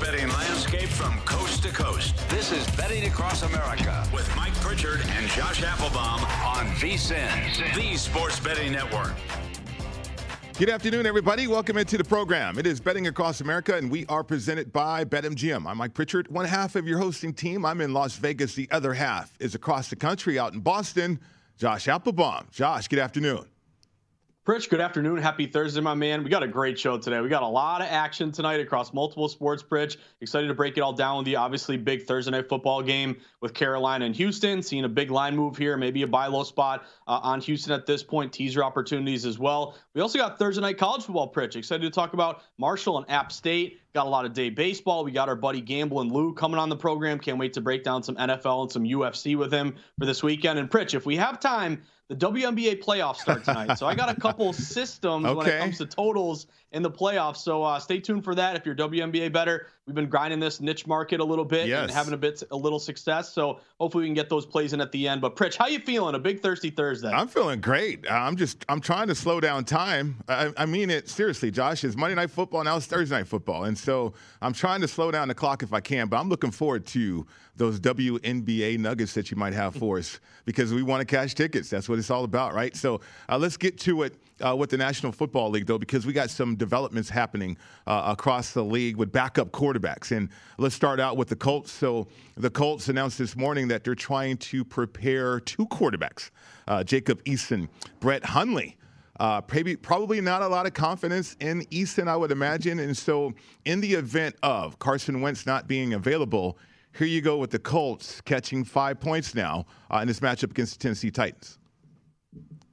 Betting landscape from coast to coast. This is Betting Across America with Mike Pritchard and Josh Applebaum on VSIN, the Sports Betting Network. Good afternoon, everybody. Welcome into the program. It is Betting Across America, and we are presented by BetMGM. I'm Mike Pritchard, one half of your hosting team. I'm in Las Vegas. The other half is across the country out in Boston. Josh Applebaum. Josh, good afternoon. Pritch, good afternoon. Happy Thursday, my man. We got a great show today. We got a lot of action tonight across multiple sports, Pritch. Excited to break it all down with you. Obviously, big Thursday night football game with Carolina and Houston. Seeing a big line move here, maybe a buy low spot uh, on Houston at this point. Teaser opportunities as well. We also got Thursday night college football, Pritch. Excited to talk about Marshall and App State. Got a lot of day baseball. We got our buddy Gamble and Lou coming on the program. Can't wait to break down some NFL and some UFC with him for this weekend. And Pritch, if we have time, the WNBA playoffs start tonight. so I got a couple systems okay. when it comes to totals in the playoffs. So uh, stay tuned for that. If you're WNBA better, we've been grinding this niche market a little bit yes. and having a bit a little success. So hopefully we can get those plays in at the end. But Pritch, how you feeling? A big thirsty Thursday. I'm feeling great. I'm just I'm trying to slow down time. I, I mean it seriously, Josh. It's Monday night football now. It's Thursday night football, and so I'm trying to slow down the clock if I can. But I'm looking forward to those WNBA nuggets that you might have for us because we want to cash tickets. That's what it's all about, right? So uh, let's get to it uh, with the National Football League, though, because we got some developments happening uh, across the league with backup quarterbacks. And let's start out with the Colts. So the Colts announced this morning that they're trying to prepare two quarterbacks uh, Jacob Eason, Brett Hundley. Uh, probably, probably not a lot of confidence in Eason, I would imagine. And so, in the event of Carson Wentz not being available, here you go with the Colts catching five points now uh, in this matchup against the Tennessee Titans.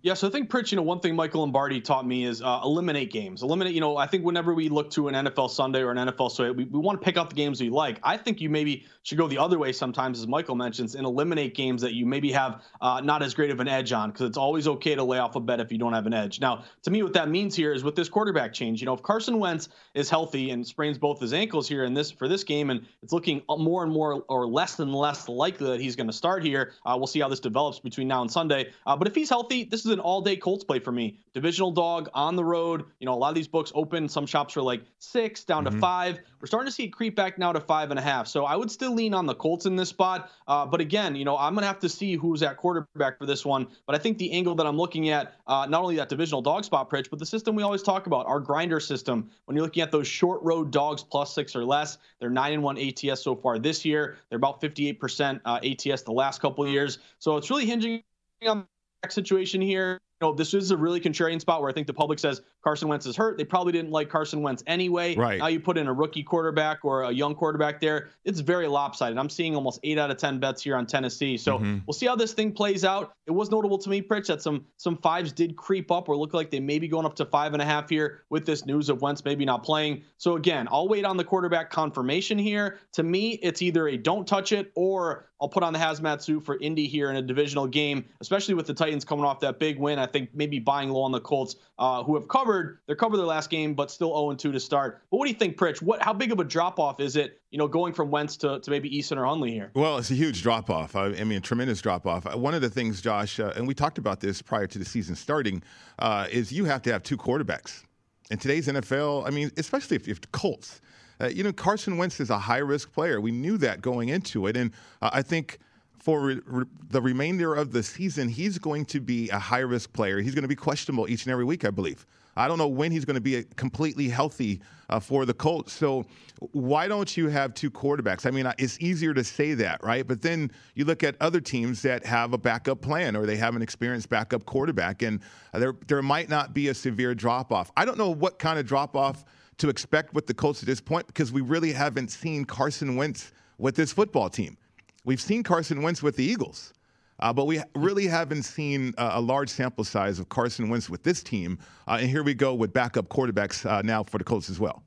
Yeah, so I think Pritch, you know, one thing Michael Lombardi taught me is uh, eliminate games. Eliminate, you know, I think whenever we look to an NFL Sunday or an NFL Sunday, we, we want to pick out the games we like. I think you maybe should go the other way sometimes, as Michael mentions, and eliminate games that you maybe have uh, not as great of an edge on, because it's always okay to lay off a bet if you don't have an edge. Now, to me, what that means here is with this quarterback change, you know, if Carson Wentz is healthy and sprains both his ankles here in this for this game, and it's looking more and more or less and less likely that he's going to start here, uh, we'll see how this develops between now and Sunday. Uh, but if he's healthy, this is an all-day Colts play for me. Divisional dog on the road. You know, a lot of these books open. Some shops are like six down mm-hmm. to five. We're starting to see it creep back now to five and a half. So I would still lean on the Colts in this spot. Uh, but again, you know, I'm gonna have to see who's at quarterback for this one. But I think the angle that I'm looking at, uh, not only that divisional dog spot Pritch, but the system we always talk about, our grinder system. When you're looking at those short road dogs plus six or less, they're nine and one ATS so far this year. They're about 58% uh, ATS the last couple of years. So it's really hinging on situation here know, this is a really contrarian spot where I think the public says Carson Wentz is hurt. They probably didn't like Carson Wentz anyway. Right. Now you put in a rookie quarterback or a young quarterback there. It's very lopsided. I'm seeing almost eight out of 10 bets here on Tennessee. So mm-hmm. we'll see how this thing plays out. It was notable to me, Pritch, that some some fives did creep up or look like they may be going up to five and a half here with this news of Wentz maybe not playing. So again, I'll wait on the quarterback confirmation here. To me, it's either a don't touch it or I'll put on the hazmat suit for Indy here in a divisional game, especially with the Titans coming off that big win. I think maybe buying low on the Colts, uh, who have covered, they're covered their last game, but still 0 2 to start. But what do you think, Pritch? What, how big of a drop off is it, you know, going from Wentz to, to maybe Eason or Hundley here? Well, it's a huge drop off. I, I mean, a tremendous drop off. One of the things, Josh, uh, and we talked about this prior to the season starting, uh, is you have to have two quarterbacks. In today's NFL, I mean, especially if, if the Colts, uh, you know, Carson Wentz is a high risk player. We knew that going into it. And uh, I think for re- re- the remainder of the season, he's going to be a high risk player. He's going to be questionable each and every week, I believe. I don't know when he's going to be completely healthy uh, for the Colts. So why don't you have two quarterbacks? I mean, it's easier to say that, right? But then you look at other teams that have a backup plan or they have an experienced backup quarterback, and there there might not be a severe drop off. I don't know what kind of drop off to expect with the Colts at this point because we really haven't seen Carson Wentz with this football team. We've seen Carson Wentz with the Eagles. Uh, but we really haven't seen uh, a large sample size of Carson Wentz with this team. Uh, and here we go with backup quarterbacks uh, now for the Colts as well.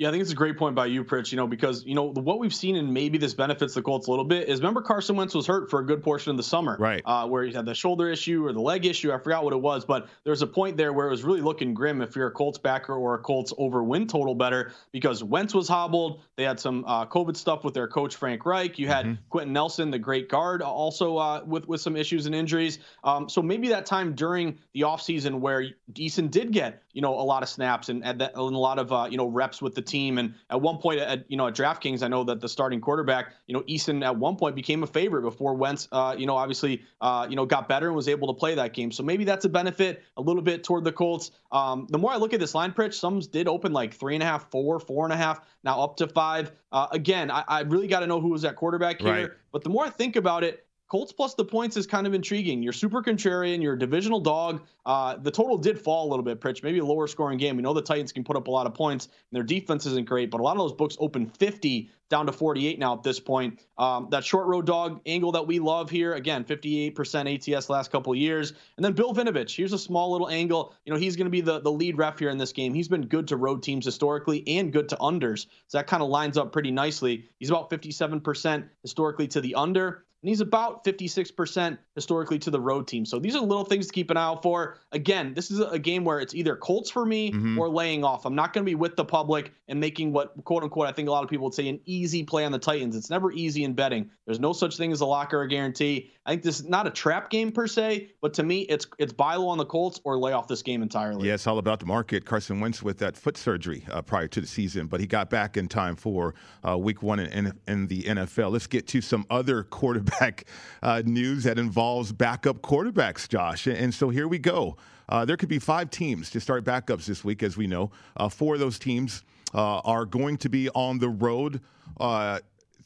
Yeah, I think it's a great point by you, Pritch. You know, because you know what we've seen, and maybe this benefits the Colts a little bit. Is remember Carson Wentz was hurt for a good portion of the summer, right? Uh, where he had the shoulder issue or the leg issue. I forgot what it was, but there's a point there where it was really looking grim if you're a Colts backer or a Colts over win total better because Wentz was hobbled. They had some uh, COVID stuff with their coach Frank Reich. You had mm-hmm. Quenton Nelson, the great guard, also uh, with with some issues and injuries. Um, so maybe that time during the offseason where Eason did get you know a lot of snaps and, and, a lot of uh, you know reps with the team, and at one point at you know at DraftKings, I know that the starting quarterback, you know, Eason at one point became a favorite before Wentz, uh, you know, obviously, uh, you know, got better and was able to play that game. So maybe that's a benefit a little bit toward the Colts. Um, the more I look at this line Pritch, some did open like three and a half, four, four and a half, now up to five. Uh, again, I, I really got to know who was at quarterback here. Right. But the more I think about it, Colts plus the points is kind of intriguing. You're super contrarian. You're a divisional dog. Uh, the total did fall a little bit, Pritch. Maybe a lower scoring game. We know the Titans can put up a lot of points, and their defense isn't great, but a lot of those books open 50 down to 48 now at this point. Um, that short road dog angle that we love here, again, 58% ATS last couple years. And then Bill Vinovich, here's a small little angle. You know, he's going to be the, the lead ref here in this game. He's been good to road teams historically and good to unders. So that kind of lines up pretty nicely. He's about 57% historically to the under and he's about 56% historically to the road team. So these are little things to keep an eye out for. Again, this is a game where it's either Colts for me mm-hmm. or laying off. I'm not going to be with the public and making what, quote unquote, I think a lot of people would say an easy play on the Titans. It's never easy in betting. There's no such thing as a lock or a guarantee. I think this is not a trap game per se, but to me, it's it's buy low on the Colts or lay off this game entirely. Yeah, it's all about the market. Carson Wentz with that foot surgery uh, prior to the season, but he got back in time for uh, week one in, in, in, the NFL. Let's get to some other quarterback uh, news that involves backup quarterbacks, Josh. And, so here we go. Uh, there could be five teams to start backups this week, as we know. Uh, four of those teams uh, are going to be on the road.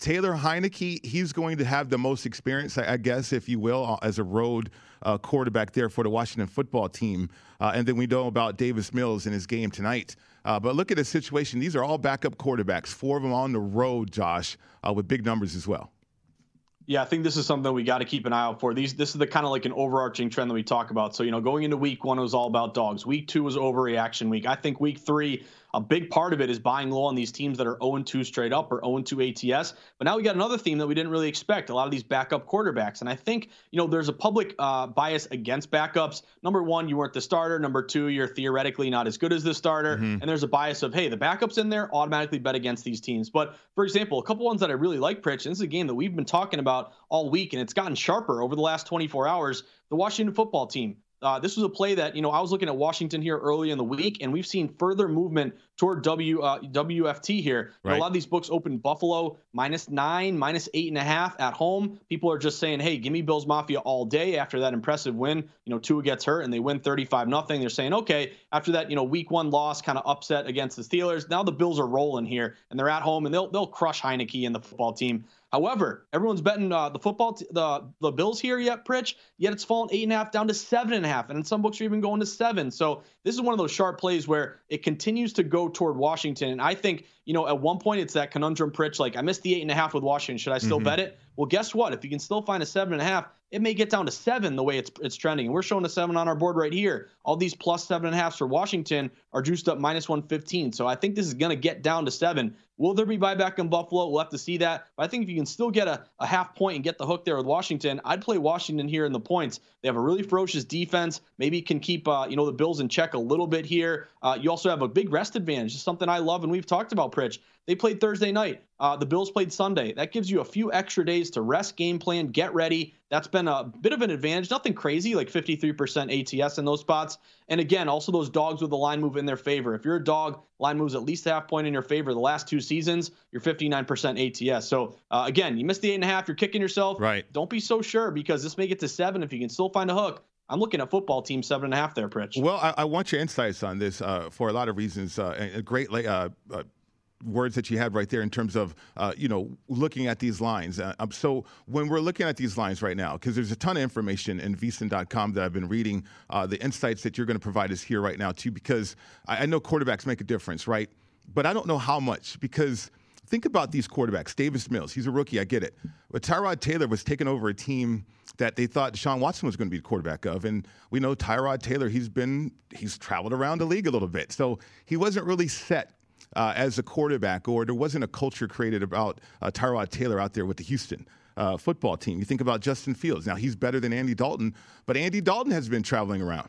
Taylor Heinicke, he's going to have the most experience, I guess, if you will, uh, as a road uh, quarterback there for the Washington football team. Uh, and then we know about Davis Mills in his game tonight. Uh, but look at the situation. These are all backup quarterbacks, four of them on the road, Josh, uh, with big numbers as well. Yeah, I think this is something we got to keep an eye out for. These, this is the kind of like an overarching trend that we talk about. So, you know, going into week one, was all about dogs. Week two was overreaction week. I think week three, a big part of it is buying low on these teams that are 0-2 straight up or 0-2 ATS. But now we got another theme that we didn't really expect. A lot of these backup quarterbacks, and I think you know there's a public uh, bias against backups. Number one, you weren't the starter. Number two, you're theoretically not as good as the starter. Mm-hmm. And there's a bias of hey, the backups in there automatically bet against these teams. But for example, a couple ones that I really like, Pritch, and this is a game that we've been talking about all week, and it's gotten sharper over the last 24 hours. The Washington football team. Uh, this was a play that you know I was looking at Washington here early in the week, and we've seen further movement toward W uh, WFT here. Right. A lot of these books open Buffalo minus nine, minus eight and a half at home. People are just saying, "Hey, give me Bills Mafia all day." After that impressive win, you know, Tua gets hurt and they win 35 nothing. They're saying, "Okay." After that, you know, week one loss, kind of upset against the Steelers. Now the Bills are rolling here, and they're at home, and they'll they'll crush Heinicke and the football team. However, everyone's betting uh, the football, t- the the Bills here yet, Pritch. Yet it's fallen eight and a half down to seven and a half, and in some books are even going to seven. So this is one of those sharp plays where it continues to go toward Washington, and I think you know at one point it's that conundrum, Pritch. Like I missed the eight and a half with Washington. Should I still mm-hmm. bet it? Well, guess what? If you can still find a seven and a half, it may get down to seven the way it's it's trending. And we're showing a seven on our board right here. All these plus seven and a halfs for Washington are juiced up minus 115. So I think this is going to get down to seven. Will there be buyback in Buffalo? We'll have to see that. But I think if you can still get a, a half point and get the hook there with Washington, I'd play Washington here in the points. They have a really ferocious defense. Maybe can keep uh, you know the Bills in check a little bit here. Uh, you also have a big rest advantage. It's something I love, and we've talked about Pritch. They played Thursday night. Uh, the Bills played Sunday. That gives you a few extra days to rest, game plan, get ready. That's been a bit of an advantage. Nothing crazy, like 53% ATS in those spots. And again, also those dogs with the line move in their favor. If you're a dog, line moves at least half point in your favor the last two seasons, you're 59% ATS. So uh, again, you missed the eight and a half, you're kicking yourself. Right. Don't be so sure because this may get to seven if you can still find a hook. I'm looking at football team seven and a half there, Pritch. Well, I, I want your insights on this uh, for a lot of reasons. Uh, a great uh, uh words that you had right there in terms of uh, you know looking at these lines. Uh, um, so when we're looking at these lines right now, because there's a ton of information in vsin.com that I've been reading, uh, the insights that you're going to provide us here right now too, because I, I know quarterbacks make a difference, right? But I don't know how much because think about these quarterbacks. Davis Mills, he's a rookie, I get it. But Tyrod Taylor was taking over a team that they thought Deshaun Watson was going to be the quarterback of. And we know Tyrod Taylor, he's been, he's traveled around the league a little bit. So he wasn't really set uh, as a quarterback, or there wasn't a culture created about uh, Tyrod Taylor out there with the Houston. Uh, football team. You think about Justin Fields. Now he's better than Andy Dalton, but Andy Dalton has been traveling around.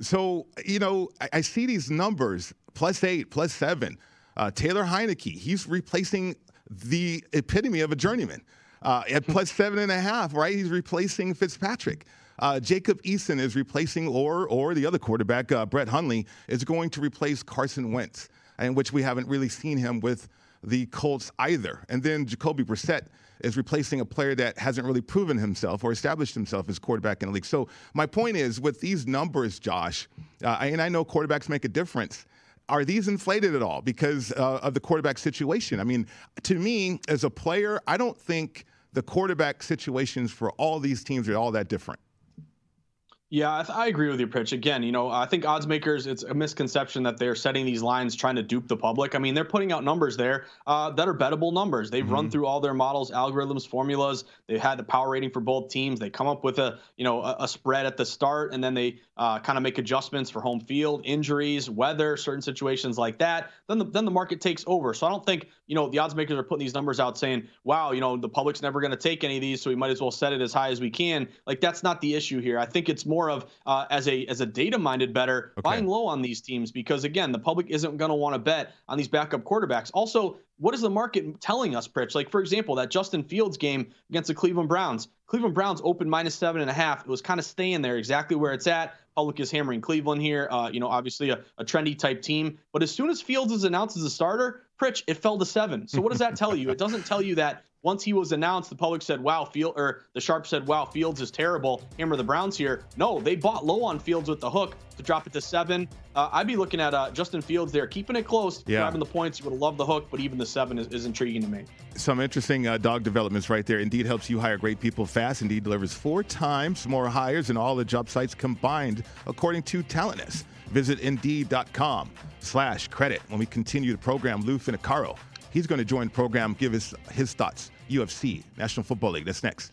So you know, I, I see these numbers plus eight, plus seven. Uh, Taylor Heinicke, he's replacing the epitome of a journeyman. Uh, at plus seven and a half, right? He's replacing Fitzpatrick. Uh, Jacob Eason is replacing, or or the other quarterback, uh, Brett Hundley, is going to replace Carson Wentz in which we haven't really seen him with the Colts either. And then Jacoby Brissett is replacing a player that hasn't really proven himself or established himself as quarterback in the league. So my point is, with these numbers, Josh, uh, and I know quarterbacks make a difference. Are these inflated at all because uh, of the quarterback situation? I mean, to me, as a player, I don't think the quarterback situations for all these teams are all that different. Yeah, I, agree with your pitch. Again, you know, I think odds makers, it's a misconception that they're setting these lines trying to dupe the public. I mean, they're putting out numbers there uh, that are bettable numbers. They've mm-hmm. run through all their models, algorithms, formulas. They've had the power rating for both teams. They come up with a, you know, a, a spread at the start, and then they uh, kind of make adjustments for home field, injuries, weather, certain situations like that. Then the, then the market takes over. So I don't think, you know, the odds makers are putting these numbers out saying, wow, you know, the public's never going to take any of these, so we might as well set it as high as we can. Like, that's not the issue here. I think it's more of uh, as a as a data minded better okay. buying low on these teams because again the public isn't going to want to bet on these backup quarterbacks. Also, what is the market telling us, Pritch? Like for example, that Justin Fields game against the Cleveland Browns. Cleveland Browns opened minus seven and a half. It was kind of staying there exactly where it's at. Public is hammering Cleveland here. Uh, you know, obviously a, a trendy type team. But as soon as Fields is announced as a starter, Pritch, it fell to seven. So what does that tell you? It doesn't tell you that once he was announced, the public said, "Wow, Field," or the sharp said, "Wow, Fields is terrible." Hammer the Browns here. No, they bought low on Fields with the hook to drop it to seven. Uh, I'd be looking at uh, Justin Fields there, keeping it close, yeah. grabbing the points. You would have loved the hook, but even the seven is, is intriguing to me. Some interesting uh, dog developments right there. Indeed helps you hire great people fast. Indeed delivers four times more hires than all the job sites combined, according to TalentNest. Visit Indeed.com slash credit. When we continue the program, Lou Finocchiaro He's going to join the program, give us his, his thoughts. UFC, National Football League. That's next.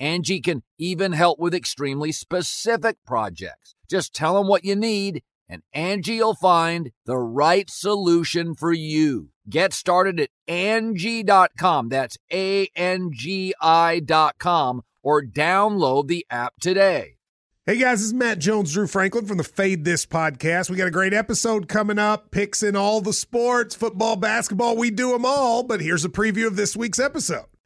Angie can even help with extremely specific projects. Just tell them what you need and Angie will find the right solution for you. Get started at Angie.com. That's A-N-G-I dot com or download the app today. Hey guys, this is Matt Jones, Drew Franklin from the Fade This podcast. We got a great episode coming up, picks in all the sports, football, basketball, we do them all. But here's a preview of this week's episode.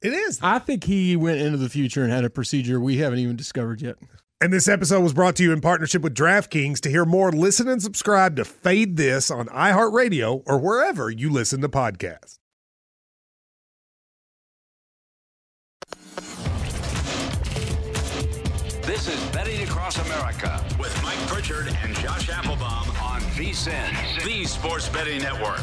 It is. I think he went into the future and had a procedure we haven't even discovered yet. And this episode was brought to you in partnership with DraftKings. To hear more, listen and subscribe to Fade This on iHeartRadio or wherever you listen to podcasts. This is Betting Across America with Mike Pritchard and Josh Applebaum on VSIN, the Sports Betting Network.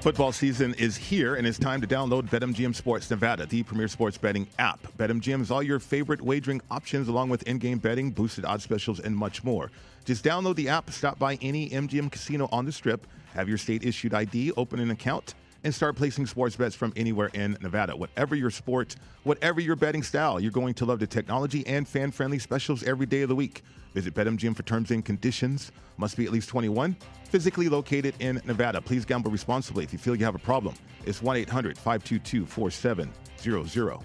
Football season is here, and it's time to download BetMGM Sports Nevada, the premier sports betting app. BetMGM is all your favorite wagering options, along with in-game betting, boosted odds specials, and much more. Just download the app, stop by any MGM casino on the Strip, have your state-issued ID, open an account, and start placing sports bets from anywhere in Nevada. Whatever your sport, whatever your betting style, you're going to love the technology and fan-friendly specials every day of the week. Visit BetMGM for terms and conditions. Must be at least 21. Physically located in Nevada. Please gamble responsibly. If you feel you have a problem, it's 1 800 522 4700.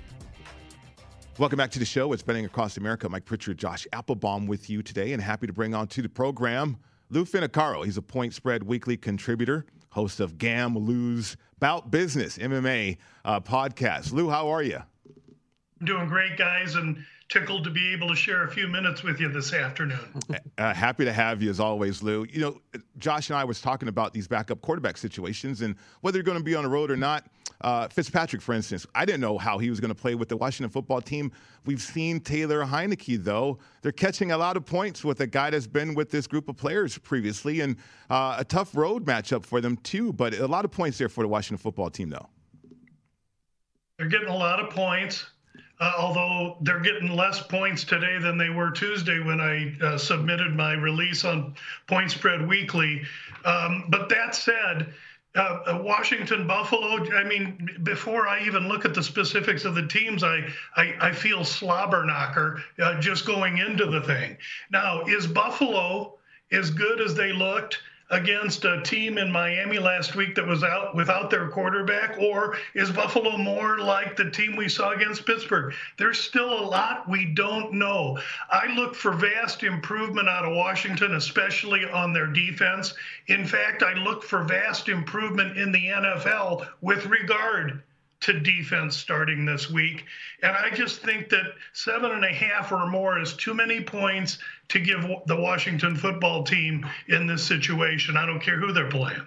Welcome back to the show. It's Betting Across America. Mike Pritchard, Josh Applebaum with you today, and happy to bring on to the program Lou Finocchiaro. He's a point spread weekly contributor, host of Gam Lose Bout Business MMA uh, podcast. Lou, how are you? Doing great, guys, and tickled to be able to share a few minutes with you this afternoon. Uh, happy to have you as always, Lou. You know, Josh and I was talking about these backup quarterback situations and whether you're going to be on the road or not. Uh, Fitzpatrick, for instance, I didn't know how he was going to play with the Washington football team. We've seen Taylor Heinicke, though. They're catching a lot of points with a guy that's been with this group of players previously, and uh, a tough road matchup for them, too. But a lot of points there for the Washington football team, though. They're getting a lot of points uh, although they're getting less points today than they were Tuesday when I uh, submitted my release on Point Spread Weekly. Um, but that said, uh, uh Washington, Buffalo. I mean, before I even look at the specifics of the teams, I I, I feel slobber knocker uh, just going into the thing. Now, is Buffalo as good as they looked? Against a team in Miami last week that was out without their quarterback? Or is Buffalo more like the team we saw against Pittsburgh? There's still a lot we don't know. I look for vast improvement out of Washington, especially on their defense. In fact, I look for vast improvement in the NFL with regard to defense starting this week. And I just think that seven and a half or more is too many points to give the Washington football team in this situation. I don't care who they're playing.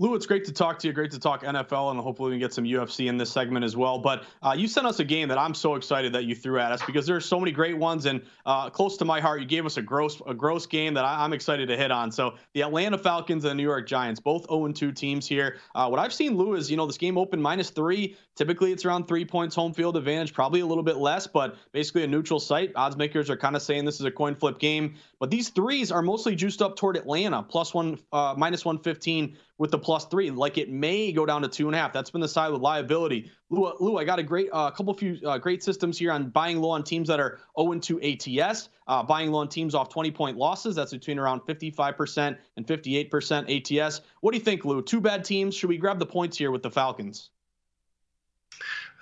Lou, it's great to talk to you. Great to talk NFL, and hopefully we can get some UFC in this segment as well. But uh, you sent us a game that I'm so excited that you threw at us because there are so many great ones and uh, close to my heart. You gave us a gross a gross game that I, am excited to hit on. So the Atlanta Falcons and the New York Giants, both 0-2 teams here. Uh, what I've seen, Lou, is you know this game open minus three. Typically, it's around three points home field advantage, probably a little bit less, but basically a neutral site. Odds makers are kind of saying this is a coin flip game. But these threes are mostly juiced up toward Atlanta, plus one, uh, minus 115 with the plus three. Like it may go down to two and a half. That's been the side with liability. Lou, Lou I got a great a uh, couple few uh, great systems here on buying low on teams that are 0 2 ATS, uh, buying low on teams off 20 point losses. That's between around 55% and 58% ATS. What do you think, Lou? Two bad teams. Should we grab the points here with the Falcons?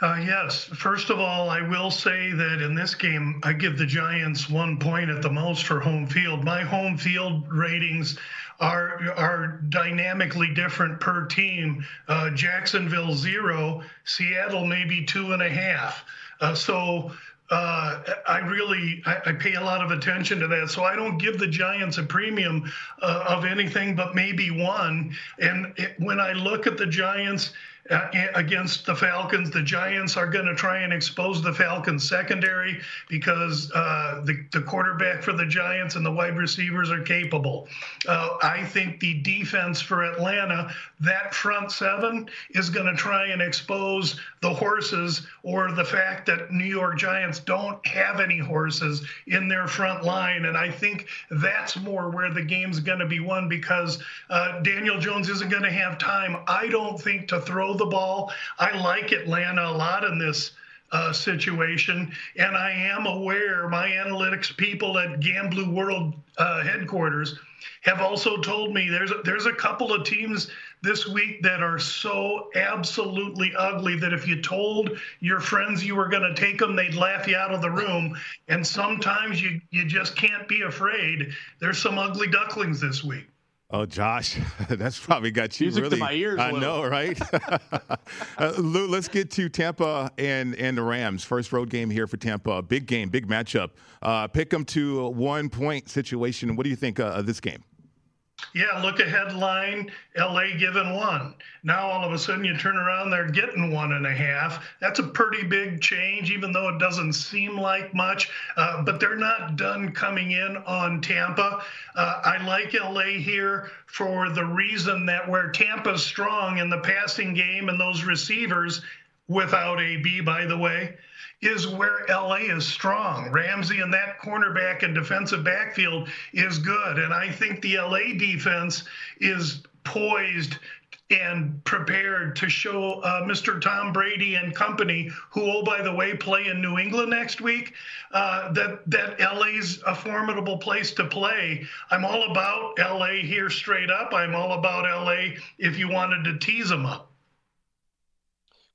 Uh, yes. First of all, I will say that in this game, I give the Giants one point at the most for home field. My home field ratings are are dynamically different per team. Uh, Jacksonville zero, Seattle maybe two and a half. Uh, so uh, I really I, I, pay a lot of attention to that. So I don't give the Giants a premium uh, of anything but maybe one. And it, when I look at the Giants against the Falcons. The Giants are going to try and expose the Falcons secondary because uh, the, the quarterback for the Giants and the wide receivers are capable. Uh, I think the defense for Atlanta, that front seven, is going to try and expose the horses or the fact that New York Giants don't have any horses in their front line. And I think that's more where the game's going to be won because uh, Daniel Jones isn't going to have time, I don't think, to throw the ball. I like Atlanta a lot in this uh, situation, and I am aware my analytics people at Gamblu World uh, headquarters have also told me there's a, there's a couple of teams this week that are so absolutely ugly that if you told your friends you were going to take them, they'd laugh you out of the room. And sometimes you you just can't be afraid. There's some ugly ducklings this week. Oh, Josh, that's probably got you Music really. to my ears. I know, right? uh, Lou, let's get to Tampa and and the Rams. First road game here for Tampa. Big game, big matchup. Uh, pick them to one point situation. What do you think uh, of this game? Yeah, look a headline, LA given one. Now all of a sudden you turn around, they're getting one and a half. That's a pretty big change, even though it doesn't seem like much. Uh, but they're not done coming in on Tampa. Uh, I like LA here for the reason that where Tampa's strong in the passing game and those receivers, without AB, by the way, is where LA is strong. Ramsey and that cornerback and defensive backfield is good. And I think the LA defense is poised and prepared to show uh, Mr. Tom Brady and company, who, oh by the way, play in New England next week, uh, that that LA's a formidable place to play. I'm all about LA here straight up. I'm all about LA if you wanted to tease them up.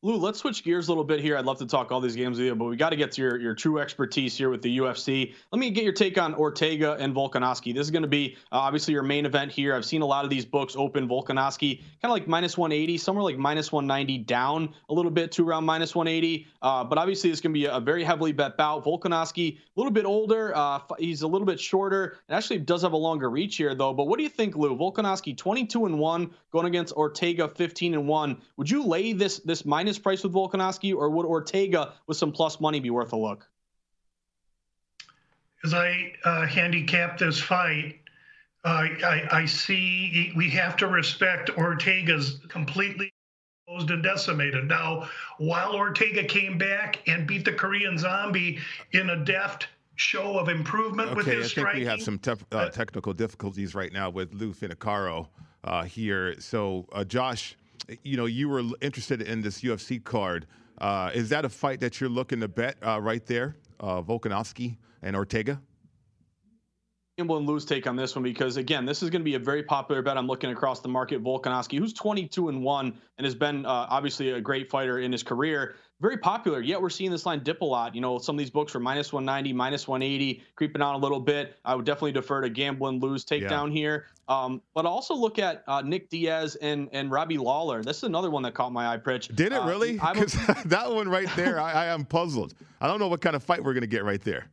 Lou, let's switch gears a little bit here. I'd love to talk all these games with you, but we got to get to your, your true expertise here with the UFC. Let me get your take on Ortega and Volkanovski. This is going to be uh, obviously your main event here. I've seen a lot of these books open Volkanovski kind of like minus 180, somewhere like minus 190, down a little bit to around minus 180. Uh, but obviously, it's going to be a, very heavily bet bout. Volkanovski, a little bit older. Uh, he's a little bit shorter and actually does have a longer reach here, though. But what do you think, Lou? Volkanovski 22 and 1 going against Ortega 15 and 1. Would you lay this this minus minus price with Volkanovski, or would Ortega with some plus money be worth a look? As I uh, handicap this fight, uh, I, I see we have to respect Ortega's completely exposed and decimated. Now, while Ortega came back and beat the Korean Zombie in a deft show of improvement okay, with his I think striking, we have some tef- uh, technical difficulties right now with Lou Finocchiaro uh, here. So, uh, Josh you know, you were interested in this UFC card. Uh, is that a fight that you're looking to bet uh, right there, uh, Volkanovski and Ortega? Gamble and lose take on this one because again, this is going to be a very popular bet. I'm looking across the market. Volkanovski, who's 22 and one, and has been uh, obviously a great fighter in his career, very popular. Yet we're seeing this line dip a lot. You know, some of these books were minus 190, minus 180, creeping on a little bit. I would definitely defer to gamble and lose takedown yeah. here. Um, but also look at uh, Nick Diaz and and Robbie Lawler. This is another one that caught my eye, Pritch. Did it uh, really? Because that one right there, I, I am puzzled. I don't know what kind of fight we're going to get right there.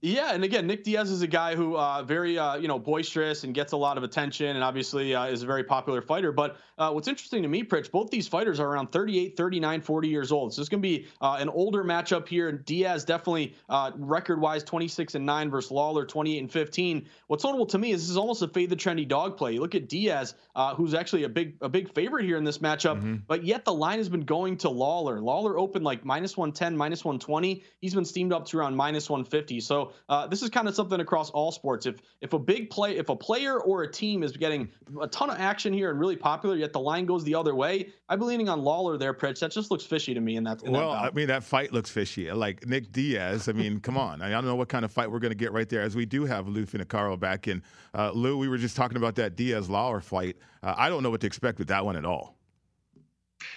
Yeah, and again, Nick Diaz is a guy who uh, very uh, you know boisterous and gets a lot of attention, and obviously uh, is a very popular fighter. But uh, what's interesting to me, Pritch, both these fighters are around 38, 39, 40 years old. So it's going to be uh, an older matchup here. And Diaz definitely uh, record-wise 26 and 9 versus Lawler 28 and 15. What's notable to me is this is almost a fade the trendy dog play. You look at Diaz, who's actually a big a big favorite here in this matchup, mm-hmm. but yet the line has been going to Lawler. Lawler opened like minus 110, minus 120. He's been steamed up to around minus 150. So this is kind of something across all sports. If if a big play, if a player or a team is getting a ton of action here and really popular, yet the line goes the other way, be leaning on Lawler there, Pritch. That just looks fishy to me. In that, in well, that I mean, that fight looks fishy. Like Nick Diaz. I mean, come on. I don't know what kind of fight we're going to get right there, as we do have Lou Finocchiaro back in. Uh, Lou, we were just talking about that Diaz Lawler fight. Uh, I don't know what to expect with that one at all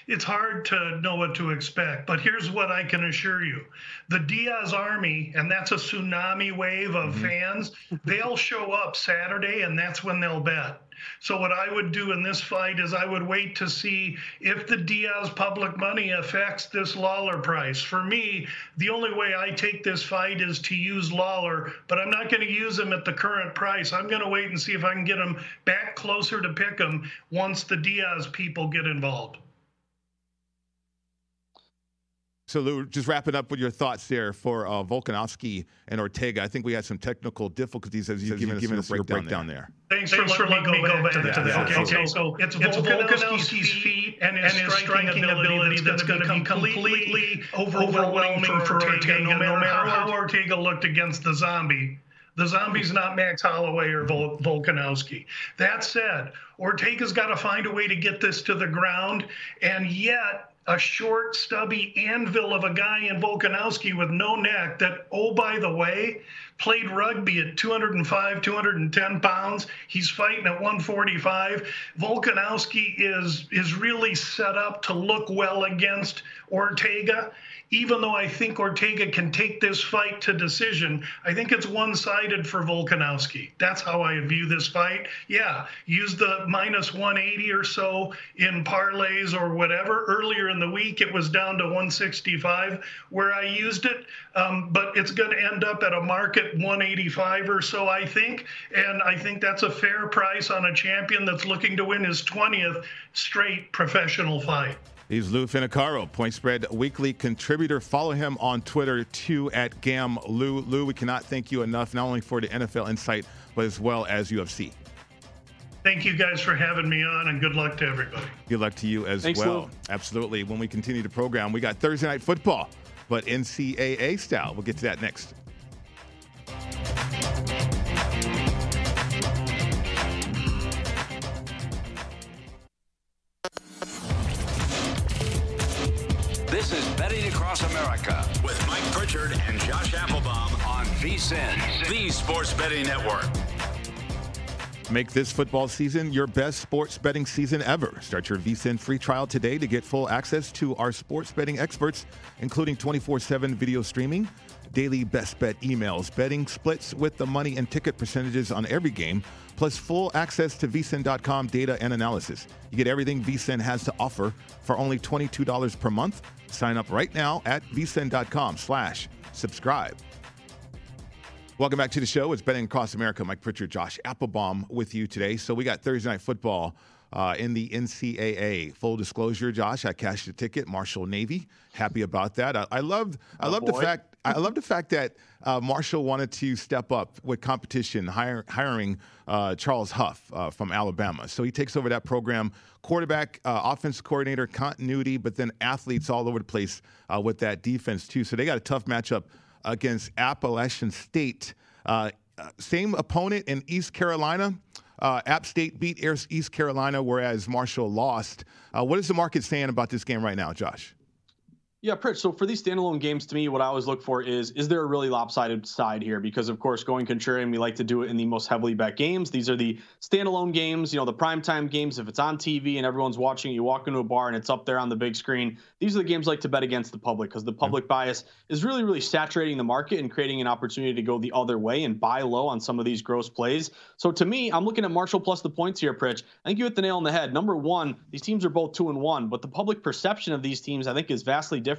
it's hard to know what to expect. But here's what I can assure you the Diaz Army, and that's a tsunami wave of mm-hmm. fans, they'll show up Saturday, and that's when they'll bet. So, what I would do in this fight is I would wait to see if the Diaz public money affects this Lawler price. For me, the only way I take this fight is to use Lawler, but I'm not going to use him at the current price. I'm going to wait and see if I can get him back closer to pick him once the Diaz people get involved. So, Lou, just wrapping up with your thoughts there for uh, Volkanovski and Ortega. I think we had some technical difficulties as you've given, given us, your breakdown, breakdown there. there. Thanks, Thanks for, letting me go back, to, that. To that. Okay, okay, so, it's, it's Volkanovski's feet and his, and his striking, ability that's going to be completely overwhelming for Ortega, no matter how Ortega looked against the zombie. The zombie's not Max Holloway or Vol- Volkanovski. That said, Ortega's got to find a way to get this to the ground, and yet a short, stubby anvil of a guy in Volkanovski with no neck that, oh, by the way, played rugby at 205, 210 pounds. He's fighting at 145. Volkanovski is, is really set up to look well against Ortega even though I think Ortega can take this fight to decision, I think it's one sided for Volkanovski. That's how I view this fight. Yeah, use the minus 180 or so in parlays or whatever. Earlier in the week, it was down to 165 where I used it, um, but it's going to end up at a market 185 or so, I think. And I think that's a fair price on a champion that's looking to win his 20th straight professional fight. He's Lou Finocchiaro, Point Spread Weekly contributor. Follow him on Twitter too at Gam Lou. Lou, we cannot thank you enough, not only for the NFL insight, but as well as UFC. Thank you guys for having me on, and good luck to everybody. Good luck to you as Thanks, well. Lou. Absolutely. When we continue the program, we got Thursday night football, but NCAA style. We'll get to that next. This is Betting Across America with Mike Pritchard and Josh Applebaum on VSIN, the Sports Betting Network. Make this football season your best sports betting season ever. Start your VSIN free trial today to get full access to our sports betting experts, including 24 7 video streaming, daily best bet emails, betting splits with the money and ticket percentages on every game, plus full access to vsin.com data and analysis. You get everything vsin has to offer for only $22 per month. Sign up right now at vsin.com slash subscribe. Welcome back to the show. It's Betting Across America. Mike Pritchard, Josh Applebaum with you today. So we got Thursday Night Football uh, in the NCAA. Full disclosure, Josh, I cashed a ticket, Marshall Navy. Happy about that. I, I love, I oh, love the fact, I love the fact that uh, Marshall wanted to step up with competition, hire, hiring uh, Charles Huff uh, from Alabama. So he takes over that program, quarterback, uh, offense coordinator, continuity, but then athletes all over the place uh, with that defense too. So they got a tough matchup against Appalachian State. Uh, same opponent in East Carolina. App State beat East Carolina, whereas Marshall lost. What is the market saying about this game right now, Josh? Yeah, Pritch. So for these standalone games, to me, what I always look for is is there a really lopsided side here? Because of course, going contrarian, we like to do it in the most heavily bet games. These are the standalone games, you know, the primetime games. If it's on TV and everyone's watching, you walk into a bar and it's up there on the big screen. These are the games I like to bet against the public because the mm-hmm. public bias is really, really saturating the market and creating an opportunity to go the other way and buy low on some of these gross plays. So to me, I'm looking at Marshall plus the points here, Pritch. I think you hit the nail on the head. Number one, these teams are both two and one, but the public perception of these teams, I think, is vastly different.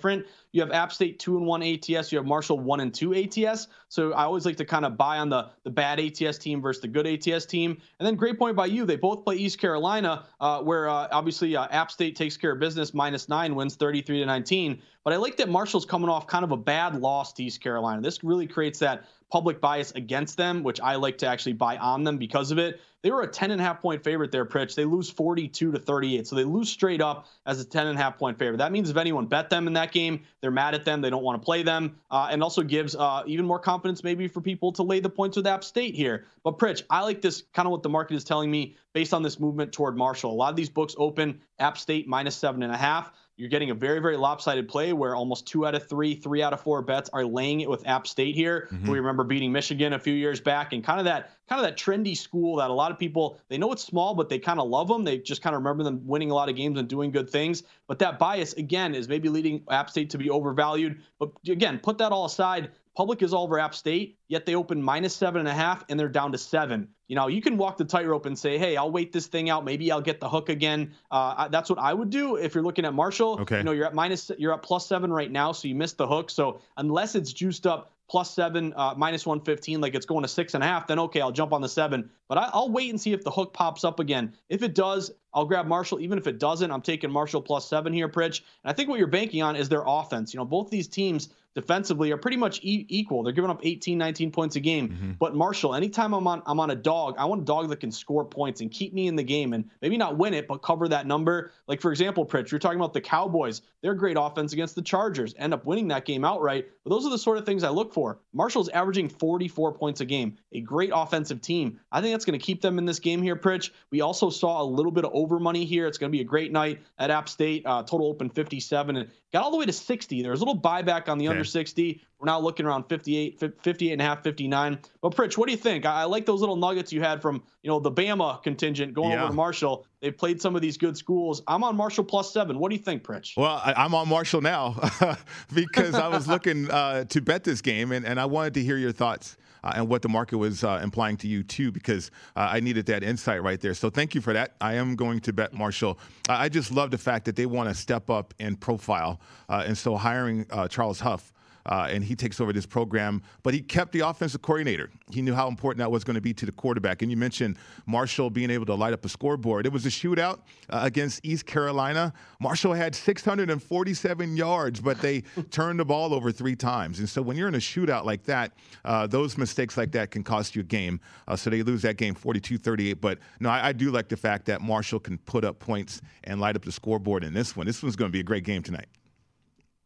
You have App State two and one ATS. You have Marshall one and two ATS. So I always like to kind of buy on the the bad ATS team versus the good ATS team. And then great point by you. They both play East Carolina, uh, where uh, obviously uh, App State takes care of business, minus nine wins 33 to 19. But I like that Marshall's coming off kind of a bad loss to East Carolina. This really creates that public bias against them, which I like to actually buy on them because of it. They were a 10 and a half point favorite there, Pritch. They lose 42 to 38. So they lose straight up as a 10 and a half point favorite. That means if anyone bet them in that game, they're mad at them. They don't want to play them. Uh, and also gives uh, even more confidence maybe for people to lay the points with App State here. But Pritch, I like this kind of what the market is telling me based on this movement toward Marshall. A lot of these books open App State minus seven and a half you're getting a very, very lopsided play where almost two out of three, three out of four bets are laying it with App State here. Mm-hmm. We remember beating Michigan a few years back, and kind of that, kind of that trendy school that a lot of people they know it's small, but they kind of love them. They just kind of remember them winning a lot of games and doing good things. But that bias again is maybe leading App State to be overvalued. But again, put that all aside. Public is all over App State, yet they open minus seven and a half and they're down to seven. You know, you can walk the tightrope and say, hey, I'll wait this thing out. Maybe I'll get the hook again. Uh, that's what I would do if you're looking at Marshall. Okay. You know, you're at minus, you're at plus seven right now, so you missed the hook. So unless it's juiced up plus seven, uh, minus 115, like it's going to six and a half, then okay, I'll jump on the seven. But I, will wait and see if the hook pops up again. If it does, I'll grab Marshall. Even if it doesn't, I'm taking Marshall plus seven here, Pritch. And I think what you're banking on is their offense. You know, both these teams defensively are pretty much e- equal. They're giving up 18, 19 points a game. Mm-hmm. But Marshall, anytime I'm on I'm on a dog, I want a dog that can score points and keep me in the game and maybe not win it, but cover that number. Like for example, Pritch, you're talking about the Cowboys. They're great offense against the Chargers, end up winning that game outright. But those are the sort of things I look for. Marshall's averaging 44 points a game, a great offensive team. I think that's going to keep them in this game here, Pritch. We also saw a little bit of over money here. It's going to be a great night at App State. Uh, total open 57 and got all the way to 60. There's a little buyback on the okay. under 60. We're now looking around 58, 58 and a half, 59. But Pritch, what do you think? I, I like those little nuggets you had from, you know, the Bama contingent going yeah. over to Marshall. They've played some of these good schools. I'm on Marshall plus seven. What do you think, Pritch? Well, I, am on Marshall now because I was looking uh, to bet this game, and, and I wanted to hear your thoughts. Uh, and what the market was uh, implying to you too, because uh, I needed that insight right there. So thank you for that. I am going to bet Marshall. I just love the fact that they want to step up in profile, uh, and so hiring uh, Charles Huff uh, and he takes over this program. But he kept the offensive coordinator. He knew how important that was going to be to the quarterback. And you mentioned Marshall being able to light up a scoreboard. It was a shootout uh, against East Carolina. Marshall had 647 yards, but they turned the ball over three times. And so when you're in a shootout like that, uh, those mistakes like that can cost you a game. Uh, so they lose that game 42 38. But no, I, I do like the fact that Marshall can put up points and light up the scoreboard in this one. This one's going to be a great game tonight.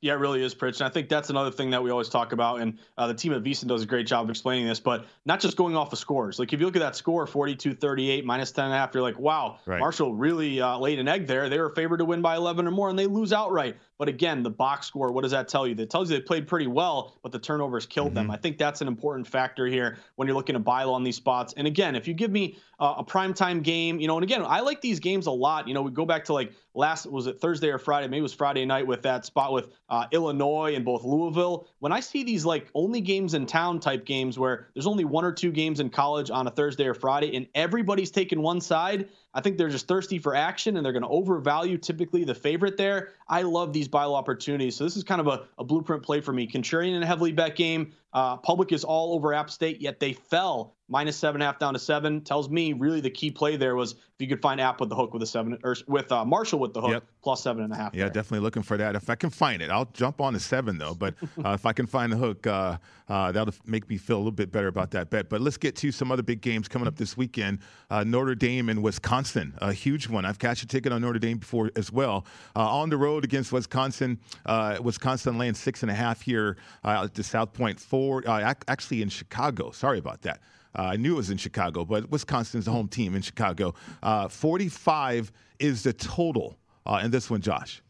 Yeah, it really is, Pritch. And I think that's another thing that we always talk about. And uh, the team at VSiN does a great job of explaining this, but not just going off the scores. Like if you look at that score, 42 38, minus 10 and a half, you're like, wow, right. Marshall really uh, laid an egg there. They were favored to win by 11 or more, and they lose outright. But again, the box score, what does that tell you? That tells you they played pretty well, but the turnovers killed mm-hmm. them. I think that's an important factor here when you're looking to buy low on these spots. And again, if you give me uh, a primetime game, you know, and again, I like these games a lot. You know, we go back to like last, was it Thursday or Friday? Maybe it was Friday night with that spot with uh, Illinois and both Louisville. When I see these like only games in town type games where there's only one or two games in college on a Thursday or Friday and everybody's taking one side, I think they're just thirsty for action and they're going to overvalue typically the favorite there. I love these buy low opportunities. So this is kind of a, a blueprint play for me. Contrarian in a heavily bet game. Uh, public is all over App State, yet they fell minus seven and a half down to seven. Tells me really the key play there was if you could find App with the hook with a seven or with uh, Marshall with the hook yep. plus seven and a half. Yeah, there. definitely looking for that. If I can find it, I'll jump on the seven though. But uh, if I can find the hook, uh, uh, that'll make me feel a little bit better about that bet. But let's get to some other big games coming up this weekend. Uh, Notre Dame and Wisconsin, a huge one. I've cashed a ticket on Notre Dame before as well. Uh, on the road against Wisconsin, Wisconsin laying six and a half here at the South Four, actually in Chicago. Sorry about that. Uh, I knew it was in Chicago, but Wisconsin's the home team in Chicago. Uh, 45 is the total uh, in this one, Josh.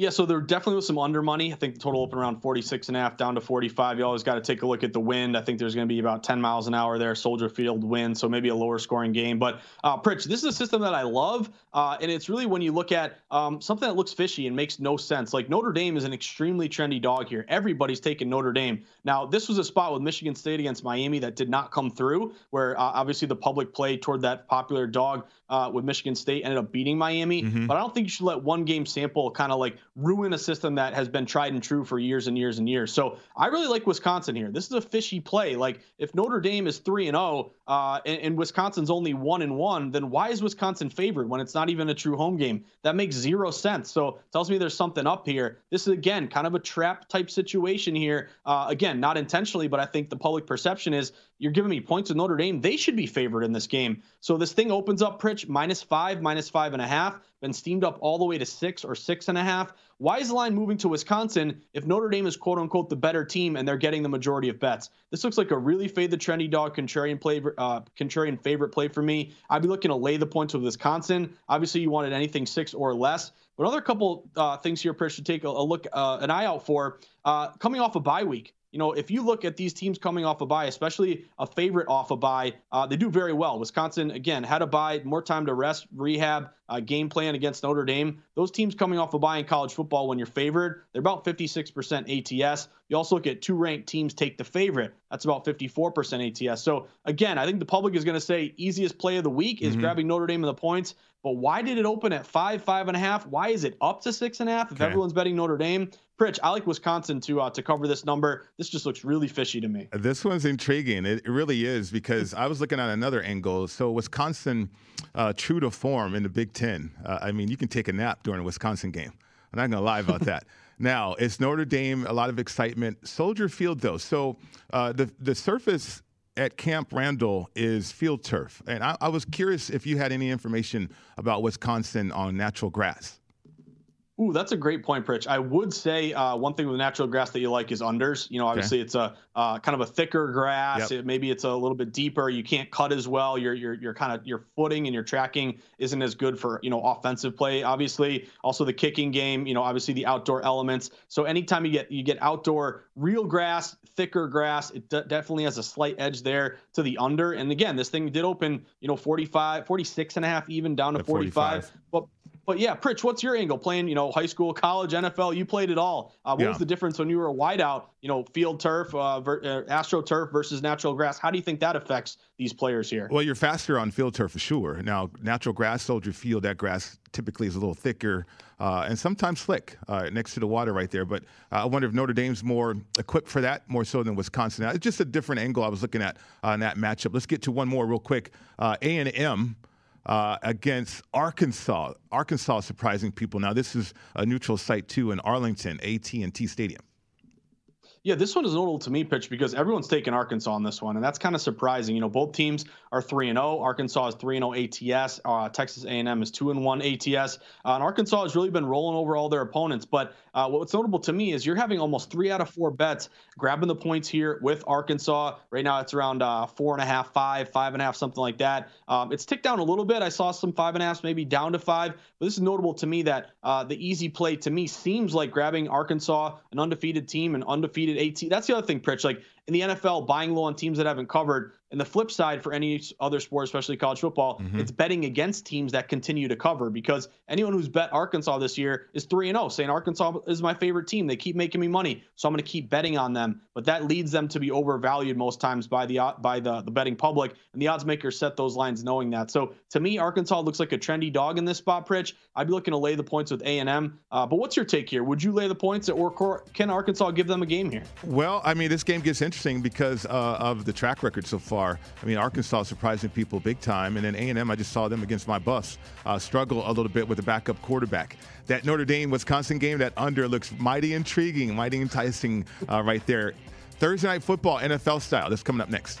Yeah, so there definitely was some under money. I think the total opened around 46 and a half down to 45. You always got to take a look at the wind. I think there's going to be about 10 miles an hour there, Soldier Field wind, so maybe a lower scoring game. But uh, Pritch, this is a system that I love, uh, and it's really when you look at um, something that looks fishy and makes no sense. Like Notre Dame is an extremely trendy dog here. Everybody's taking Notre Dame. Now, this was a spot with Michigan State against Miami that did not come through, where uh, obviously the public play toward that popular dog uh, with Michigan State ended up beating Miami. Mm-hmm. But I don't think you should let one game sample kind of like ruin a system that has been tried and true for years and years and years. So I really like Wisconsin here. This is a fishy play. Like if Notre Dame is three and zero, uh, and, and Wisconsin's only one and one, then why is Wisconsin favored when it's not even a true home game? That makes zero sense. So tells me there's something up here. This is again kind of a trap type situation here. Uh, again, not intentionally, but I think the public perception is you're giving me points with Notre Dame. They should be favored in this game. So this thing opens up, Pritch, minus five, minus five and a half, been steamed up all the way to six or six and a half. Why is the line moving to Wisconsin if Notre Dame is quote unquote the better team and they're getting the majority of bets? This looks like a really fade the trendy dog contrarian play, uh, contrarian favorite play for me. I'd be looking to lay the points with Wisconsin. Obviously, you wanted anything six or less. But another couple uh, things here, Pritch, to take a, a look, uh, an eye out for. Uh, coming off a bye week, you know, if you look at these teams coming off a bye, especially a favorite off a bye, uh, they do very well. Wisconsin, again, had a bye, more time to rest, rehab, uh, game plan against Notre Dame. Those teams coming off a bye in college football, when you're favored, they're about 56% ATS. You also look at two ranked teams take the favorite. That's about 54% ATS. So, again, I think the public is going to say easiest play of the week is mm-hmm. grabbing Notre Dame in the points. But why did it open at five, five and a half? Why is it up to six and a half if okay. everyone's betting Notre Dame? Pritch, I like Wisconsin to uh, to cover this number. This just looks really fishy to me. This one's intriguing. It, really is because I was looking at another angle. So Wisconsin, uh, true to form in the Big Ten. Uh, I mean, you can take a nap during a Wisconsin game. I'm not going to lie about that. Now it's Notre Dame. A lot of excitement. Soldier Field though. So uh, the the surface at Camp Randall is field turf, and I, I was curious if you had any information about Wisconsin on natural grass. Ooh, that's a great point, Pritch. I would say uh, one thing with natural grass that you like is unders. You know, obviously okay. it's a uh, kind of a thicker grass. Yep. It, maybe it's a little bit deeper. You can't cut as well. Your your your kind of your footing and your tracking isn't as good for you know offensive play. Obviously, also the kicking game. You know, obviously the outdoor elements. So anytime you get you get outdoor real grass, thicker grass, it d- definitely has a slight edge there to the under. And again, this thing did open you know 45, 46 and a half even down to 45. 45. But but yeah, Pritch, what's your angle? Playing, you know, high school, college, NFL, you played it all. Uh, what yeah. was the difference when you were a wideout? You know, field turf, uh, ver- uh, astroturf versus natural grass. How do you think that affects these players here? Well, you're faster on field turf for sure. Now, natural grass, soldier field, that grass typically is a little thicker uh, and sometimes slick uh, next to the water right there. But uh, I wonder if Notre Dame's more equipped for that, more so than Wisconsin. Now, it's just a different angle I was looking at in that matchup. Let's get to one more real quick. A and M uh, against Arkansas. Arkansas surprising people. Now this is a neutral site too in Arlington, AT&T Stadium. Yeah, this one is notable to me, Pritch because everyone's taking Arkansas on this one, and that's kind of surprising. You know, both teams are three and zero. Oh. Arkansas is three and zero oh ATS. Uh, Texas A&M is two and one ATS, uh, and Arkansas has really been rolling over all their opponents. But uh, what's notable to me is you're having almost three out of four bets grabbing the points here with Arkansas. Right now, it's around uh, four and a half, five, five and a half, something like that. Um, it's ticked down a little bit. I saw some five and a half, maybe down to five. But this is notable to me that uh, the easy play to me seems like grabbing Arkansas, an undefeated team, an undefeated AT. That's the other thing, Pritch. Like in the NFL, buying low on teams that haven't covered. And the flip side for any other sport, especially college football, mm-hmm. it's betting against teams that continue to cover because anyone who's bet Arkansas this year is 3 and 0, saying Arkansas is my favorite team. They keep making me money, so I'm going to keep betting on them. But that leads them to be overvalued most times by the by the, the betting public, and the odds makers set those lines knowing that. So to me, Arkansas looks like a trendy dog in this spot, Pritch. I'd be looking to lay the points with A&M. Uh, but what's your take here? Would you lay the points, at or can Arkansas give them a game here? Well, I mean, this game gets interesting because uh, of the track record so far. I mean, Arkansas surprising people big time, and then A&M. I just saw them against my bus uh, struggle a little bit with the backup quarterback. That Notre Dame Wisconsin game, that under looks mighty intriguing, mighty enticing uh, right there. Thursday night football, NFL style. That's coming up next.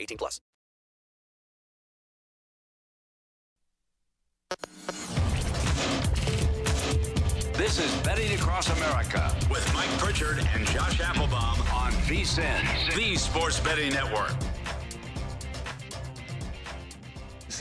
18 plus. This is Betting Across America with Mike Pritchard and Josh Applebaum on VSIN, the Sports Betting Network.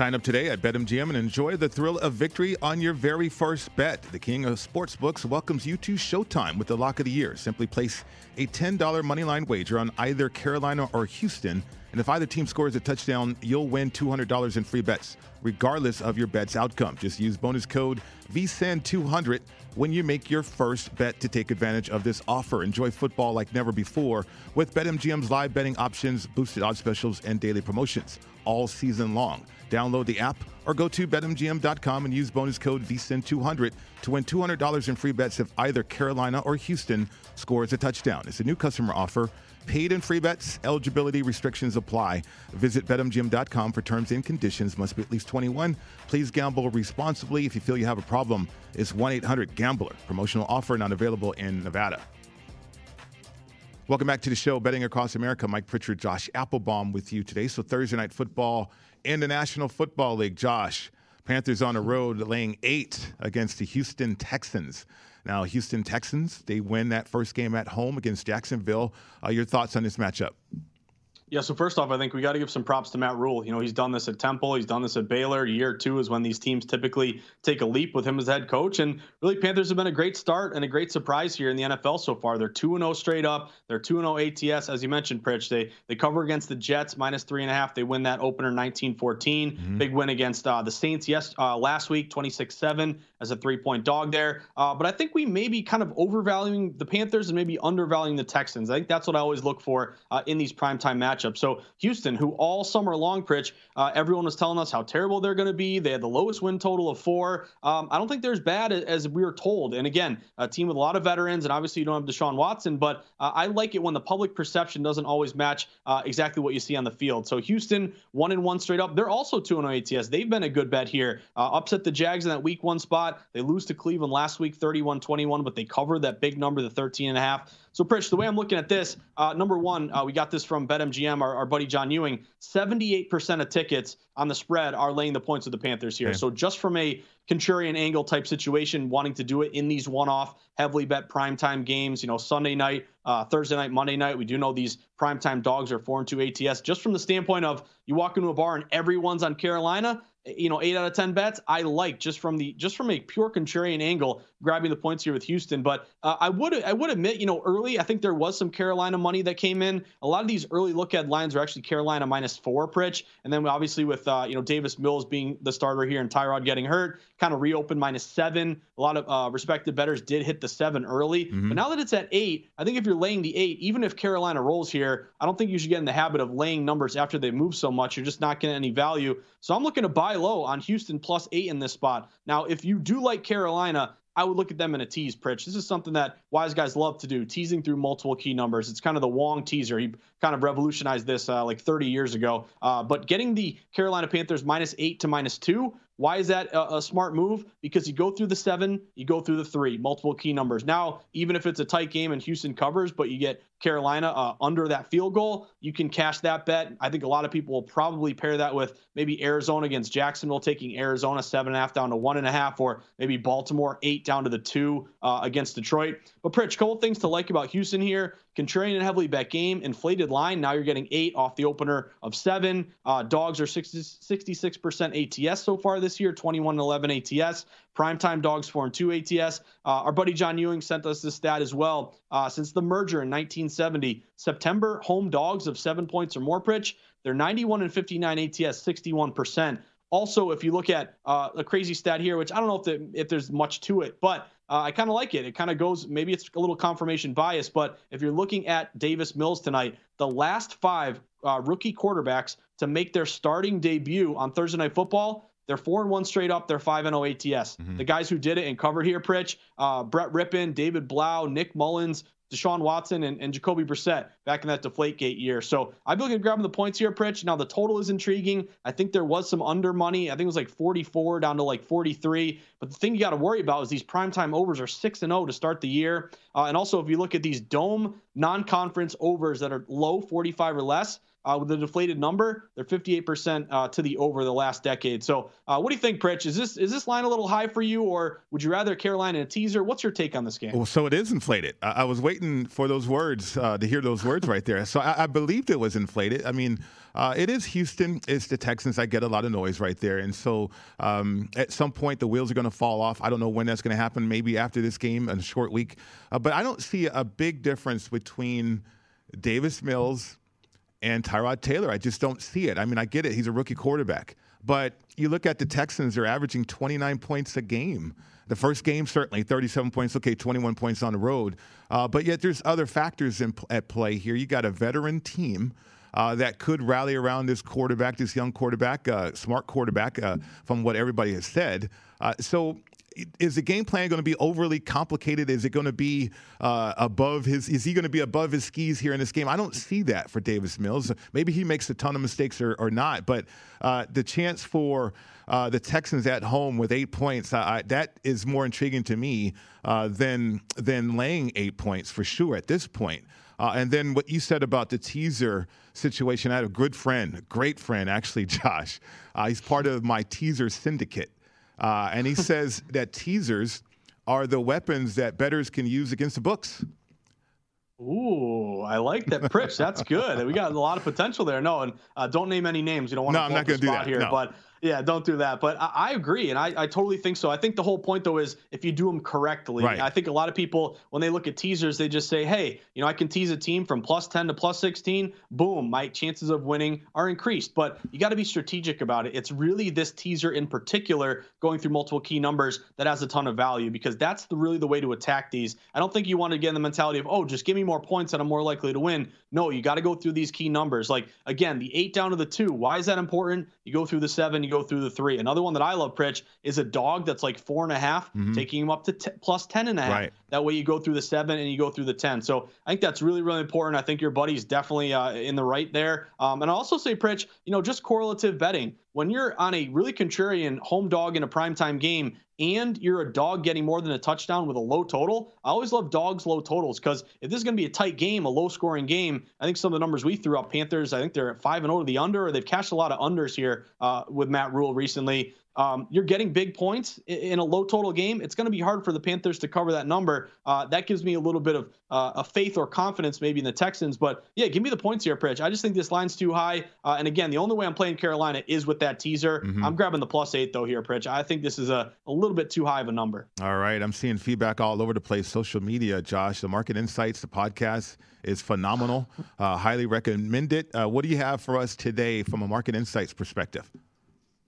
Sign up today at BetMGM and enjoy the thrill of victory on your very first bet. The king of sportsbooks welcomes you to Showtime with the lock of the year. Simply place a $10 moneyline wager on either Carolina or Houston, and if either team scores a touchdown, you'll win $200 in free bets, regardless of your bet's outcome. Just use bonus code VSIN200 when you make your first bet to take advantage of this offer. Enjoy football like never before with BetMGM's live betting options, boosted odds specials, and daily promotions all season long. Download the app or go to betmgm.com and use bonus code VSIN200 to win $200 in free bets if either Carolina or Houston scores a touchdown. It's a new customer offer. Paid and free bets, eligibility restrictions apply. Visit betmgm.com for terms and conditions. Must be at least 21. Please gamble responsibly. If you feel you have a problem, it's 1 800 Gambler. Promotional offer not available in Nevada. Welcome back to the show, Betting Across America. Mike Pritchard, Josh Applebaum with you today. So, Thursday night football in the National Football League. Josh, Panthers on the road laying eight against the Houston Texans. Now, Houston Texans, they win that first game at home against Jacksonville. Uh, your thoughts on this matchup? Yeah, so first off, I think we got to give some props to Matt Rhule. You know, he's done this at Temple, he's done this at Baylor. Year two is when these teams typically take a leap with him as head coach. And really, Panthers have been a great start and a great surprise here in the NFL so far. They're 2 0 straight up. They're 2 0 ATS, as you mentioned, Pritch. They they cover against the Jets, minus three and a half. They win that opener 19 14. Mm-hmm. Big win against uh, the Saints yes uh, last week, 26 7 as a three point dog there. Uh, but I think we may be kind of overvaluing the Panthers and maybe undervaluing the Texans. I think that's what I always look for uh, in these primetime matchups matchup. So Houston, who all summer long, Pritch, uh, everyone was telling us how terrible they're going to be. They had the lowest win total of four. Um, I don't think they're as bad as we were told. And again, a team with a lot of veterans, and obviously you don't have Deshaun Watson, but uh, I like it when the public perception doesn't always match uh, exactly what you see on the field. So Houston, one and one straight up. They're also 2 0 ATS. They've been a good bet here. Uh, upset the Jags in that week one spot. They lose to Cleveland last week 31 21, but they covered that big number, the 13 and a half. So, Pritch, the way I'm looking at this, uh, number one, uh, we got this from BetMGM, our, our, buddy John Ewing. 78% of tickets on the spread are laying the points of the Panthers here. Okay. So, just from a contrarian angle type situation, wanting to do it in these one off, heavily bet primetime games, you know, Sunday night, uh, Thursday night, Monday night. We do know these primetime dogs are 4 and 2 ATS. Just from the standpoint of you walk into a bar and everyone's on Carolina, you know, eight out of ten bets. I like just from the just from a pure contrarian angle, grabbing the points here with Houston. But uh, I would I would admit, you know, early I think there was some Carolina money that came in. A lot of these early look at lines are actually Carolina minus four, Pritch, and then obviously with uh, you know Davis Mills being the starter here and Tyrod getting hurt, kind of reopened minus seven. A lot of uh, respected bettors did hit the seven early, mm-hmm. but now that it's at eight, I think if you're laying the eight, even if Carolina rolls here, I don't think you should get in the habit of laying numbers after they move so much. You're just not getting any value. So I'm looking to buy low on Houston plus eight in this spot. Now, if you do like Carolina, I would look at them in a tease, Pritch. This is something that wise guys love to do, teasing through multiple key numbers. It's kind of the Wong teaser. He kind of revolutionized this uh, like 30 years ago. Uh, but getting the Carolina Panthers minus eight to minus two why is that a, a, smart move? Because you go through the seven, you go through the three, multiple key numbers. Now, even if it's a tight game and Houston covers, but you get Carolina uh, under that field goal, you can cash that bet. I think a lot of people will probably pair that with maybe Arizona against Jacksonville, taking Arizona seven and a half down to one and a half, or maybe Baltimore eight down to the two uh, against Detroit. But Pritch, couple things to like about Houston here. Contrarian and heavily bet game, inflated line. Now you're getting eight off the opener of seven. Uh, dogs are 60, 66% ATS so far this year, 21 and 11 ATS. Primetime dogs 4 and 2 ATS. Uh, our buddy John Ewing sent us this stat as well. Uh, since the merger in 1970, September home dogs of seven points or more, Pritch, they're 91 and 59 ATS, 61%. Also, if you look at uh, a crazy stat here, which I don't know if, the, if there's much to it, but uh, I kind of like it. It kind of goes, maybe it's a little confirmation bias, but if you're looking at Davis Mills tonight, the last five uh, rookie quarterbacks to make their starting debut on Thursday Night Football, they're four and one straight up. They're five and zero ATS. Mm-hmm. The guys who did it and covered here, Pritch, uh, Brett Rypien, David Blough, Nick Mullens, Deshaun Watson and, and Jacoby Brissett back in that Deflategate year. So I'd be looking at grabbing the points here, Pritch. Now the total is intriguing. I think there was some under money. I think it was like 44 down to like 43. But the thing you got to worry about is these primetime overs are 6 and 0 to start the year. Uh, and also, if you look at these dome non conference overs that are low 45 or less, uh, with a deflated number. They're 58% uh, to the over the last decade. So, uh, what do you think, Pritch? Is this is this line a little high for you, or would you rather Carolina in a teaser? What's your take on this game? Well, so it is inflated. I, I was waiting for those words uh, to hear those words right there. So I, I believed it was inflated. I mean. Uh, it is Houston. It's the Texans. I get a lot of noise right there. And so um, at some point, the wheels are going to fall off. I don't know when that's going to happen, maybe after this game a short week. Uh, but I don't see a big difference between Davis Mills and Tyrod Taylor. I just don't see it. I mean, I get it. He's a rookie quarterback. But you look at the Texans, they're averaging 29 points a game. The first game, certainly 37 points, okay, 21 points on the road. Uh, but yet there's other factors in, at play here. You got a veteran team. Uh, that could rally around this quarterback, this young quarterback, uh, smart quarterback, uh, from what everybody has said. Uh, so is the game plan going to be overly complicated? Is it going to be uh, above his? Is he going to be above his skis here in this game? I don't see that for Davis Mills. Maybe he makes a ton of mistakes or, or not, but uh, the chance for uh, the Texans at home with eight points I, that is more intriguing to me uh, than than laying eight points for sure at this point. Uh, and then what you said about the teaser situation, I had a good friend, great friend, actually, Josh. Uh, he's part of my teaser syndicate. Uh, and he says that teasers are the weapons that bettors can use against the books. Ooh, I like that, Pritch. That's good. we got a lot of potential there. No, and uh, don't name any names. You don't want no, to I'm not going to do that here. no. But yeah, don't do that. But I, I agree, and I, I, totally think so. I think the whole point though is if you do them correctly. Right. I think a lot of people when they look at teasers, they just say, "Hey, you know, I can tease a team from plus ten to plus sixteen. Boom, my chances of winning are increased." But you got to be strategic about it. It's really this teaser in particular, going through multiple key numbers, that has a ton of value because that's the, really the way to attack these. I don't think you want to get in the mentality of, "Oh, just give me more points and I'm more likely to win." No, you got to go through these key numbers. Like again, the eight down to the two. Why is that important? You go through the seven, you go through the three. Another one that I love, Pritch, is a dog that's like four and a half, Mhm. taking him up to t- plus 10 and a half. Right. That way you go through the seven and you go through the 10. So I think that's really, really important. I think your buddy's definitely uh, in the right there. Um, and I also say, Pritch, you know, just correlative betting. When you're on a really contrarian home dog in a primetime game and you're a dog getting more than a touchdown with a low total, I always love dogs low totals because if this is going to be a tight game, a low scoring game, I think some of the numbers we threw up, Panthers, I think they're at 5 and 0 to the under, or they've cashed a lot of unders here uh, with Matt Rhule recently. Um, you're getting big points in a low total game. It's going to be hard for the Panthers to cover that number. Uh, that gives me a little bit of uh, a faith or confidence maybe in the Texans. But yeah, give me the points here, Pritch. I just think this line's too high. Uh, and again, the only way I'm playing Carolina is with that teaser. Mhm. I'm grabbing the plus eight though here, Pritch. I think this is a, a little bit too high of a number. All right. I'm seeing feedback all over the place. Social media, Josh. The Market Insights, the podcast is phenomenal. Uh, highly recommend it. Uh, what do you have for us today from a Market Insights perspective?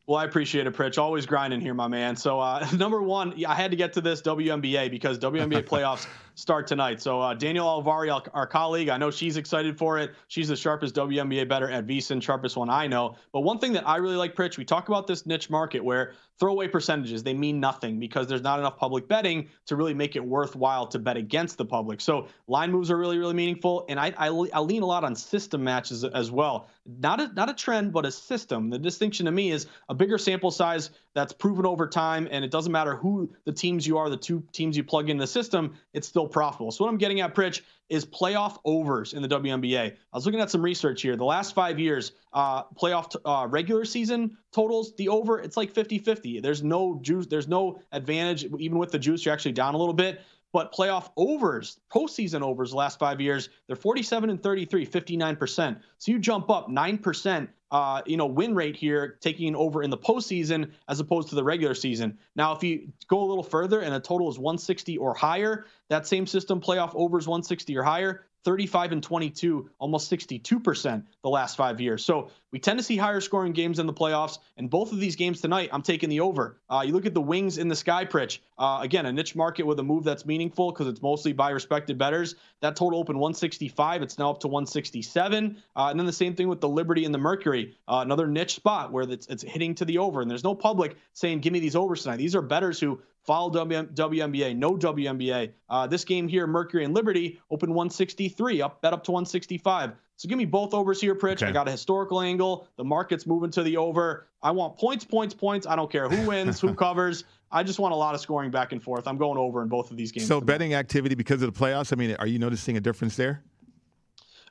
Well, I appreciate it, Pritch. Always grinding here, my man. So, uh, number one, I had to get to this WNBA because WNBA playoffs start tonight. So, uh, Daniel Alvari, our, our colleague, I know she's excited for it. She's the sharpest WNBA better at VSiN, sharpest one I know. But one thing that I really like, Pritch, we talk about this niche market where throwaway percentages they mean nothing because there's not enough public betting to really make it worthwhile to bet against the public. So, line moves are really, really meaningful, and I, I, I lean a lot on system matches as well. Not a not a trend, but a system. The distinction to me is a bigger sample size that's proven over time, and it doesn't matter who the teams you are, the two teams you plug in the system, it's still profitable. So what I'm getting at, Pritch, is playoff overs in the WNBA. I was looking at some research here. The last five years, uh, playoff t- uh, regular season totals, the over, it's like 50-50. There's no juice, there's no advantage. Even with the juice, you're actually down a little bit. But playoff overs, postseason overs, the last five years, they're 47 and 33, 59%. So you jump up 9%, uh, you know, win rate here, taking over in the postseason as opposed to the regular season. Now, if you go a little further and a total is 160 or higher, that same system, playoff overs 160 or higher, 35 and 22, almost 62% the last five years. So we tend to see higher scoring games in the playoffs. And both of these games tonight, I'm taking the over. Uh, you look at the wings in the sky, Pritch. Uh, again, a niche market with a move that's meaningful because it's mostly by respected betters. That total opened 165. It's now up to 167. Uh, and then the same thing with the Liberty and the Mercury, uh, another niche spot where it's, it's hitting to the over. And there's no public saying, give me these overs tonight. These are betters who follow WNBA, no WNBA. Uh, this game here, Mercury and Liberty, opened 163, up bet up to 165. So give me both overs here, Pritch. Okay. I got a historical angle. The market's moving to the over. I want points, points, points. I don't care who wins, who covers. I just want a lot of scoring back and forth. I'm going over in both of these games. So, betting activity because of the playoffs, I mean, are you noticing a difference there?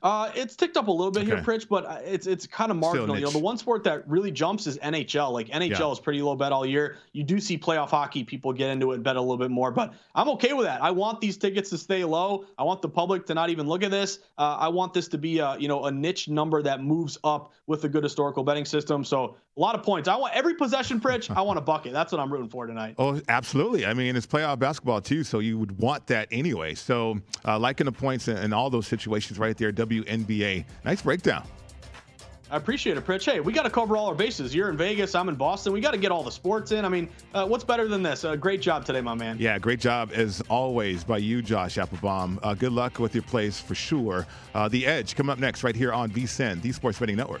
Uh, it's ticked up a little bit here, Pritch, but uh, it's it's kind of marginal. You know, the one sport that really jumps is NHL. Like NHL Yeah. is pretty low bet all year. You do see playoff hockey people get into it and bet a little bit more, but I'm okay with that. I want these tickets to stay low. I want the public to not even look at this. Uh, I want this to be a you know a niche number that moves up with a good historical betting system. So a lot of points. I want every possession, Pritch. I want a bucket. That's what I'm rooting for tonight. Oh, absolutely. I mean, it's playoff basketball too, so you would want that anyway. So, uh, liking the points in, in all those situations right there, WNBA. Nice breakdown. I appreciate it, Pritch. Hey, we got to cover all our bases. You're in Vegas. I'm in Boston. We got to get all the sports in. I mean, uh, what's better than this? Uh, great job today, my man. Yeah, great job as always by you, Josh Applebaum. Uh, good luck with your plays for sure. Uh, the Edge coming up next right here on VSIN, the Sports Betting Network.